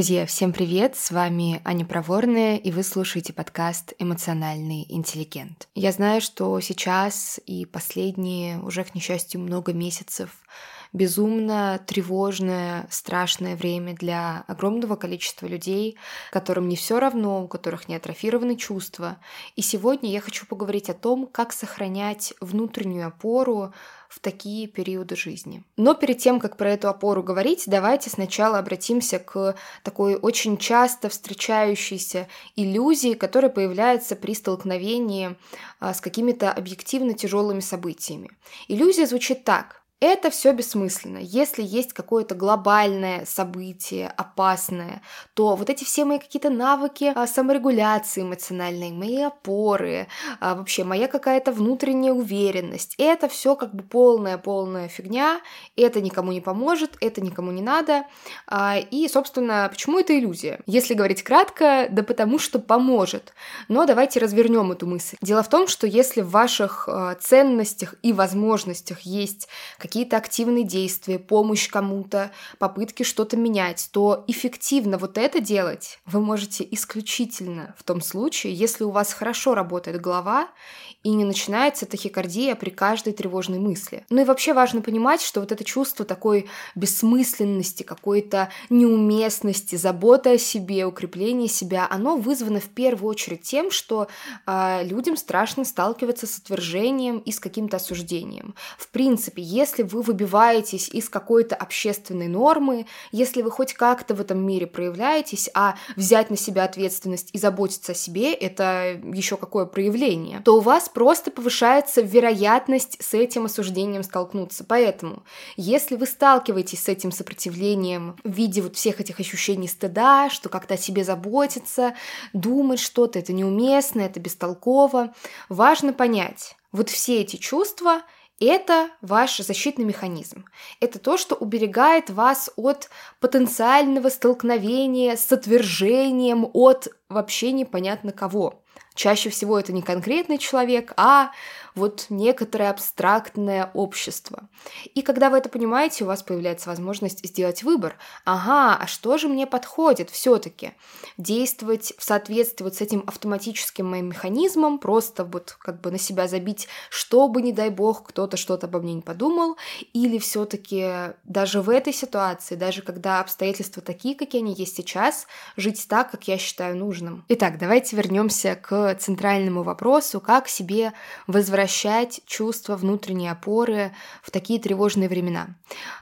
Друзья, всем привет! С вами Аня Проворная, и вы слушаете подкаст «Эмоциональный интеллигент». Я знаю, что сейчас и последние, уже, к несчастью, много месяцев безумно тревожное, страшное время для огромного количества людей, которым не все равно, у которых не атрофированы чувства. И сегодня я хочу поговорить о том, как сохранять внутреннюю опору в такие периоды жизни. Но перед тем, как про эту опору говорить, давайте сначала обратимся к такой очень часто встречающейся иллюзии, которая появляется при столкновении а, с какими-то объективно тяжелыми событиями. Иллюзия звучит так. Это все бессмысленно. Если есть какое-то глобальное событие, опасное, то вот эти все мои какие-то навыки а, саморегуляции эмоциональной, мои опоры, а, вообще моя какая-то внутренняя уверенность, это все как бы полная-полная фигня, это никому не поможет, это никому не надо. А, и, собственно, почему это иллюзия? Если говорить кратко, да потому что поможет. Но давайте развернем эту мысль. Дело в том, что если в ваших ценностях и возможностях есть какие-то активные действия, помощь кому-то, попытки что-то менять, то эффективно вот это делать вы можете исключительно в том случае, если у вас хорошо работает голова и не начинается тахикардия при каждой тревожной мысли. Ну и вообще важно понимать, что вот это чувство такой бессмысленности, какой-то неуместности, заботы о себе, укрепления себя, оно вызвано в первую очередь тем, что э, людям страшно сталкиваться с отвержением и с каким-то осуждением. В принципе, если вы выбиваетесь из какой-то общественной нормы, если вы хоть как-то в этом мире проявляетесь, а взять на себя ответственность и заботиться о себе, это еще какое проявление, то у вас просто повышается вероятность с этим осуждением столкнуться. Поэтому, если вы сталкиваетесь с этим сопротивлением в виде вот всех этих ощущений стыда, что как-то о себе заботиться, думать что-то, это неуместно, это бестолково, важно понять, вот все эти чувства это ваш защитный механизм. Это то, что уберегает вас от потенциального столкновения с отвержением от вообще непонятно кого. Чаще всего это не конкретный человек, а вот некоторое абстрактное общество. И когда вы это понимаете, у вас появляется возможность сделать выбор. Ага, а что же мне подходит все-таки? Действовать в соответствии вот с этим автоматическим моим механизмом, просто вот как бы на себя забить, чтобы, не дай бог, кто-то что-то обо мне не подумал, или все-таки даже в этой ситуации, даже когда обстоятельства такие, какие они есть сейчас, жить так, как я считаю нужным. Итак, давайте вернемся к центральному вопросу, как себе возвращать возвращать чувство внутренней опоры в такие тревожные времена.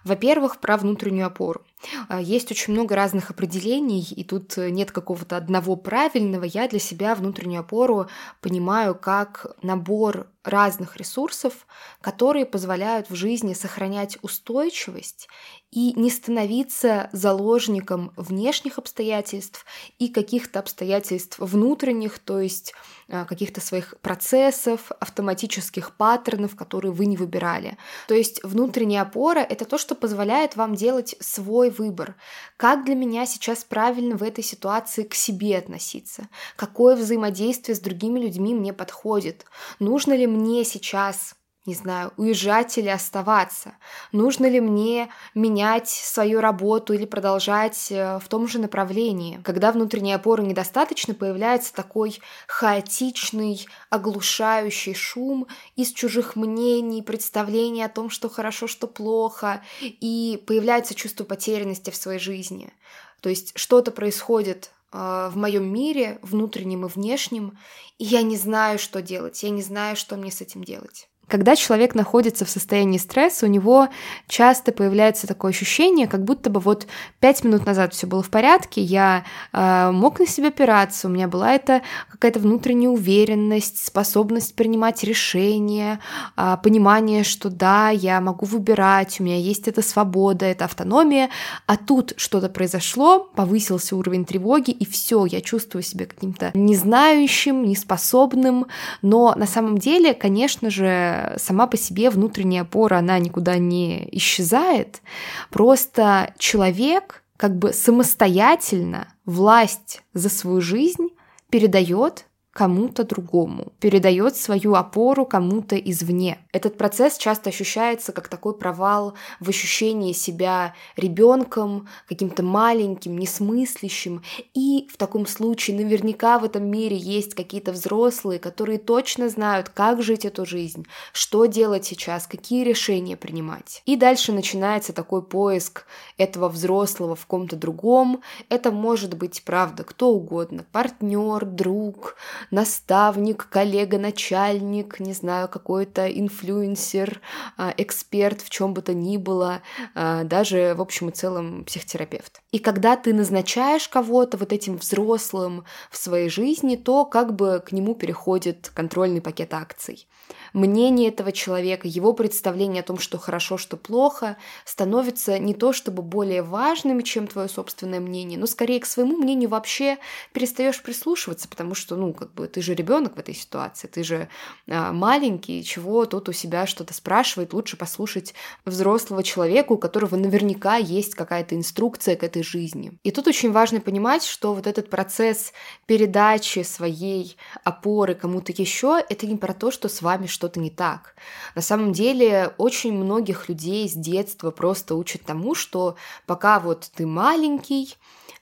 Во-первых, про внутреннюю опору. А, есть очень много разных определений, и тут нет какого-то одного правильного. Я для себя внутреннюю опору понимаю как набор разных ресурсов, которые позволяют в жизни сохранять устойчивость и не становиться заложником внешних обстоятельств и каких-то обстоятельств внутренних, то есть а, каких-то своих процессов, автоматических паттернов, которые вы не выбирали. То есть внутренняя опора — это то, что позволяет вам делать свой выбор. Как для меня сейчас правильно в этой ситуации к себе относиться? Какое взаимодействие с другими людьми мне подходит? Нужно ли мне сейчас не знаю, уезжать или оставаться? Нужно ли мне менять свою работу или продолжать э, в том же направлении? Когда внутренней опоры недостаточно, появляется такой хаотичный, оглушающий шум из чужих мнений, представлений о том, что хорошо, что плохо, и появляется чувство потерянности в своей жизни. То есть что-то происходит в моем мире, внутреннем и внешнем, и я не знаю, что делать, я не знаю, что мне с этим делать. Когда человек находится в состоянии стресса, у него часто появляется такое ощущение, как будто бы вот пять минут назад все было в порядке, я э, мог на себя опираться, у меня была эта какая-то внутренняя уверенность, способность принимать решения, э, понимание, что да, я могу выбирать, у меня есть эта свобода, эта автономия, а тут что-то произошло, повысился уровень тревоги, и все, я чувствую себя каким-то незнающим, неспособным, но на самом деле, конечно же, сама по себе внутренняя опора, она никуда не исчезает. Просто человек как бы самостоятельно власть за свою жизнь передает кому-то другому, передает свою опору кому-то извне. Этот процесс часто ощущается как такой провал в ощущении себя ребенком, каким-то маленьким, несмыслящим. И в таком случае наверняка в этом мире есть какие-то взрослые, которые точно знают, как жить эту жизнь, что делать сейчас, какие решения принимать. И дальше начинается такой поиск этого взрослого в ком-то другом. Это может быть, правда, кто угодно, партнер, друг, наставник, коллега, начальник, не знаю, какой-то инфлюенсер, а, эксперт в чем бы то ни было, а, даже, в общем и целом, психотерапевт. И когда ты назначаешь кого-то вот этим взрослым в своей жизни, то как бы к нему переходит контрольный пакет акций мнение этого человека, его представление о том, что хорошо, что плохо, становится не то чтобы более важным, чем твое собственное мнение, но скорее к своему мнению вообще перестаешь прислушиваться, потому что, ну, как бы ты же ребенок в этой ситуации, ты же а, маленький, чего тут у себя что-то спрашивает, лучше послушать взрослого человека, у которого наверняка есть какая-то инструкция к этой жизни. И тут очень важно понимать, что вот этот процесс передачи своей опоры кому-то еще, это не про то, что с вами что-то не так. На самом деле очень многих людей с детства просто учат тому, что пока вот ты маленький,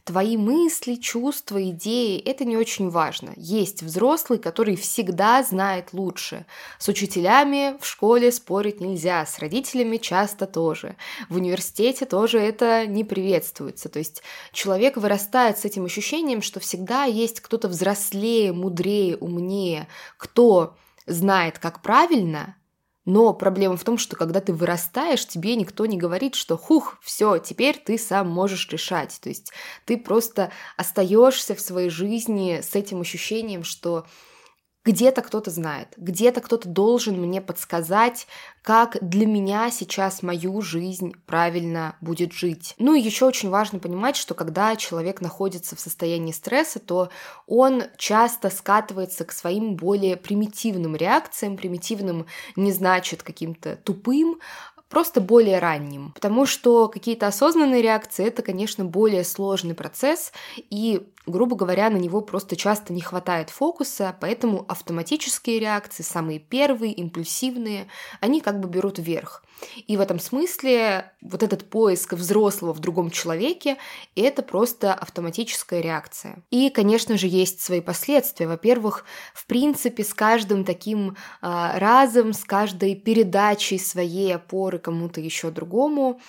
твои мысли, чувства, идеи — это не очень важно. Есть взрослый, который всегда знает лучше. С учителями в школе спорить нельзя, с родителями часто тоже. В университете тоже это не приветствуется. То есть человек вырастает с этим ощущением, что всегда есть кто-то взрослее, мудрее, умнее, кто знает, как правильно, но проблема в том, что когда ты вырастаешь, тебе никто не говорит, что хух, все, теперь ты сам можешь решать. То есть ты просто остаешься в своей жизни с этим ощущением, что где-то кто-то знает, где-то кто-то должен мне подсказать, как для меня сейчас мою жизнь правильно будет жить. Ну и еще очень важно понимать, что когда человек находится в состоянии стресса, то он часто скатывается к своим более примитивным реакциям. Примитивным не значит каким-то тупым, просто более ранним. Потому что какие-то осознанные реакции — это, конечно, более сложный процесс, и грубо говоря, на него просто часто не хватает фокуса, поэтому автоматические реакции, самые первые, импульсивные, они как бы берут вверх. И в этом смысле вот этот поиск взрослого в другом человеке – это просто автоматическая реакция. И, конечно же, есть свои последствия. Во-первых, в принципе, с каждым таким э, разом, с каждой передачей своей опоры кому-то еще другому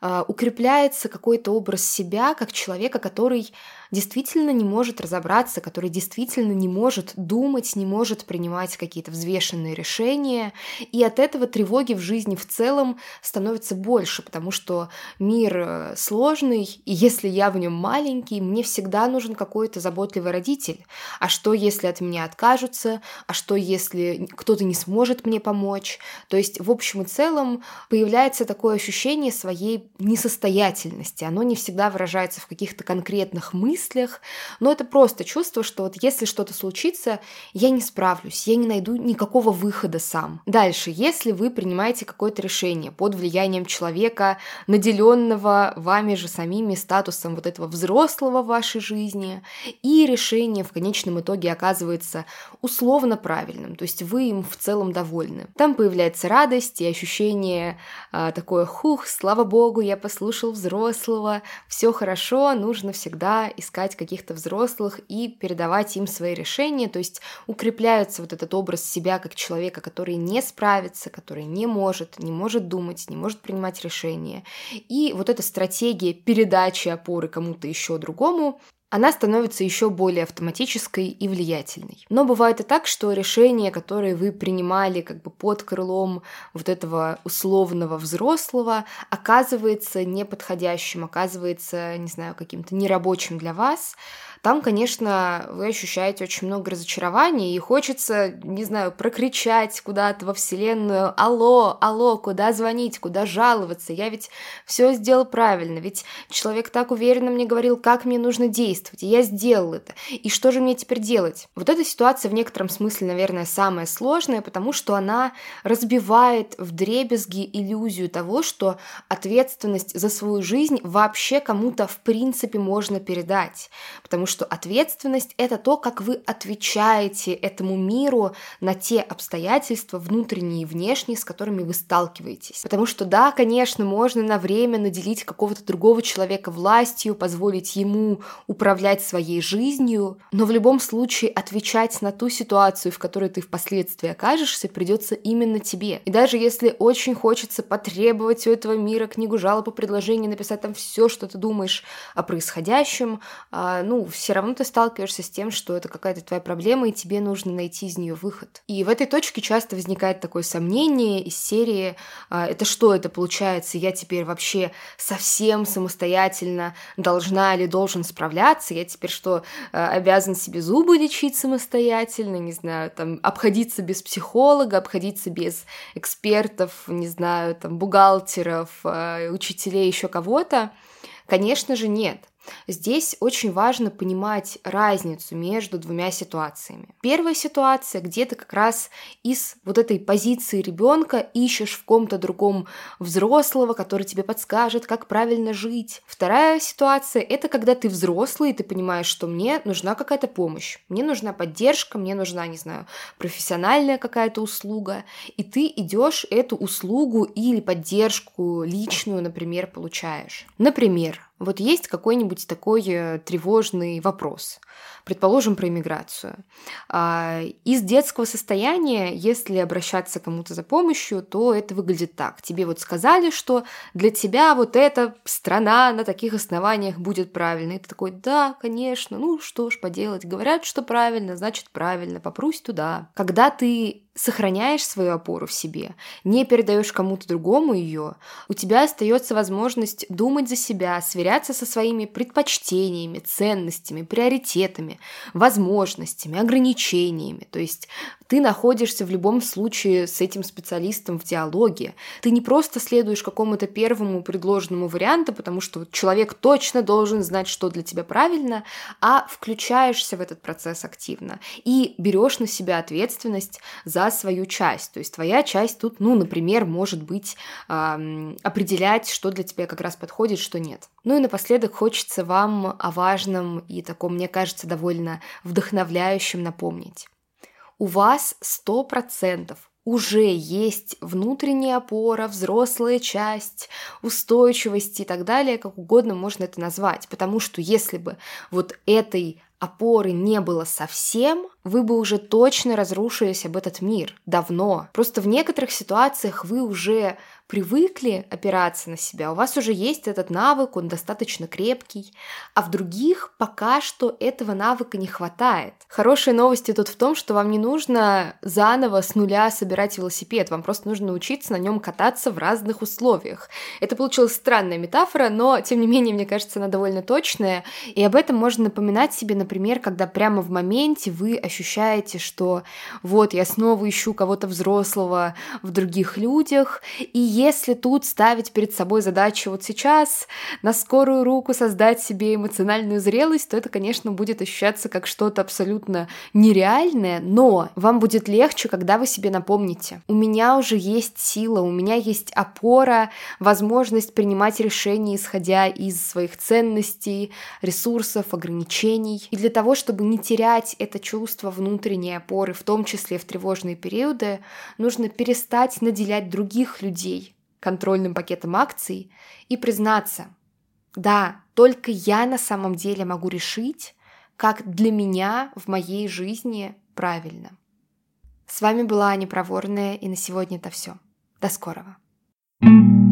э, укрепляется какой-то образ себя как человека, который действительно не может разобраться, который действительно не может думать, не может принимать какие-то взвешенные решения. И от этого тревоги в жизни в целом становится больше, потому что мир э, сложный, и если я в нем маленький, мне всегда нужен какой-то заботливый родитель. А что, если от меня откажутся? А что, если кто-то не сможет мне помочь? То есть, в общем и целом, появляется такое ощущение своей несостоятельности. Оно не всегда выражается в каких-то конкретных мыслях, мыслях, но это просто чувство, что вот если что-то случится, я не справлюсь, я не найду никакого выхода сам. Дальше, если вы принимаете какое-то решение под влиянием человека, наделенного вами же самими статусом вот этого взрослого в вашей жизни, и решение в конечном итоге оказывается условно правильным, то есть вы им в целом довольны. Там появляется радость и ощущение а, такое, хух, слава богу, я послушал взрослого, все хорошо, нужно всегда искать искать каких-то взрослых и передавать им свои решения, то есть укрепляется вот этот образ себя как человека, который не справится, который не может, не может думать, не может принимать решения. И вот эта стратегия передачи опоры кому-то еще другому она становится еще более автоматической и влиятельной. Но бывает и так, что решения, которые вы принимали как бы под крылом вот этого условного взрослого, оказывается неподходящим, оказывается, не знаю, каким-то нерабочим для вас, там, конечно, вы ощущаете очень много разочарования, и хочется, не знаю, прокричать куда-то во Вселенную «Алло, алло, куда звонить, куда жаловаться? Я ведь все сделал правильно, ведь человек так уверенно мне говорил, как мне нужно действовать, и я сделал это. И что же мне теперь делать?» Вот эта ситуация в некотором смысле, наверное, самая сложная, потому что она разбивает в дребезги иллюзию того, что ответственность за свою жизнь вообще кому-то в принципе можно передать. Потому что ответственность — это то, как вы отвечаете этому миру на те обстоятельства, внутренние и внешние, с которыми вы сталкиваетесь. Потому что, да, конечно, можно на время наделить какого-то другого человека властью, позволить ему управлять своей жизнью, но в любом случае отвечать на ту ситуацию, в которой ты впоследствии окажешься, придется именно тебе. И даже если очень хочется потребовать у этого мира книгу жалоб и предложений, написать там все, что ты думаешь о происходящем, а, ну, все равно ты сталкиваешься с тем, что это какая-то твоя проблема, и тебе нужно найти из нее выход. И в этой точке часто возникает такое сомнение из серии а, «Это что это получается? Я теперь вообще совсем самостоятельно должна или должен справляться? Я теперь что, а, обязан себе зубы лечить самостоятельно? Не знаю, там, обходиться без психолога, обходиться без экспертов, не знаю, там, бухгалтеров, учителей, еще кого-то?» Конечно же, нет. Здесь очень важно понимать разницу между двумя ситуациями. Первая ситуация, где ты как раз из вот этой позиции ребенка ищешь в ком-то другом взрослого, который тебе подскажет, как правильно жить. Вторая ситуация – это когда ты взрослый, и ты понимаешь, что мне нужна какая-то помощь, мне нужна поддержка, мне нужна, не знаю, профессиональная какая-то услуга, и ты идешь эту услугу или поддержку личную, например, получаешь. Например, вот есть какой-нибудь такой э, тревожный вопрос, предположим, про иммиграцию. А, из детского состояния, если обращаться к кому-то за помощью, то это выглядит так. Тебе вот сказали, что для тебя вот эта страна на таких основаниях будет правильной. И ты такой, да, конечно, ну что ж поделать. Говорят, что правильно, значит правильно, попрусь туда. Когда ты сохраняешь свою опору в себе, не передаешь кому-то другому ее, у тебя остается возможность думать за себя, сверяться со своими предпочтениями, ценностями, приоритетами, возможностями, ограничениями. То есть ты находишься в любом случае с этим специалистом в диалоге. Ты не просто следуешь какому-то первому предложенному варианту, потому что человек точно должен знать, что для тебя правильно, а включаешься в этот процесс активно и берешь на себя ответственность за свою часть. То есть твоя часть тут, ну, например, может быть эм, определять, что для тебя как раз подходит, что нет. Ну и напоследок хочется вам о важном и таком, мне кажется, довольно вдохновляющем напомнить у вас 100% уже есть внутренняя опора, взрослая часть, устойчивость и так далее, как угодно можно это назвать. Потому что если бы вот этой опоры не было совсем, вы бы уже точно разрушились об этот мир давно. Просто в некоторых ситуациях вы уже привыкли опираться на себя, у вас уже есть этот навык, он достаточно крепкий, а в других пока что этого навыка не хватает. Хорошие новости тут в том, что вам не нужно заново с нуля собирать велосипед, вам просто нужно научиться на нем кататься в разных условиях. Это получилась странная метафора, но тем не менее, мне кажется, она довольно точная, и об этом можно напоминать себе, например, когда прямо в моменте вы ощущаете, что вот я снова ищу кого-то взрослого в других людях, и если тут ставить перед собой задачу вот сейчас на скорую руку создать себе эмоциональную зрелость, то это, конечно, будет ощущаться как что-то абсолютно нереальное, но вам будет легче, когда вы себе напомните. У меня уже есть сила, у меня есть опора, возможность принимать решения, исходя из своих ценностей, ресурсов, ограничений. И для того, чтобы не терять это чувство внутренней опоры, в том числе в тревожные периоды, нужно перестать наделять других людей контрольным пакетом акций и признаться, да, только я на самом деле могу решить, как для меня в моей жизни правильно. С вами была Аня Проворная, и на сегодня это все. До скорого. thank you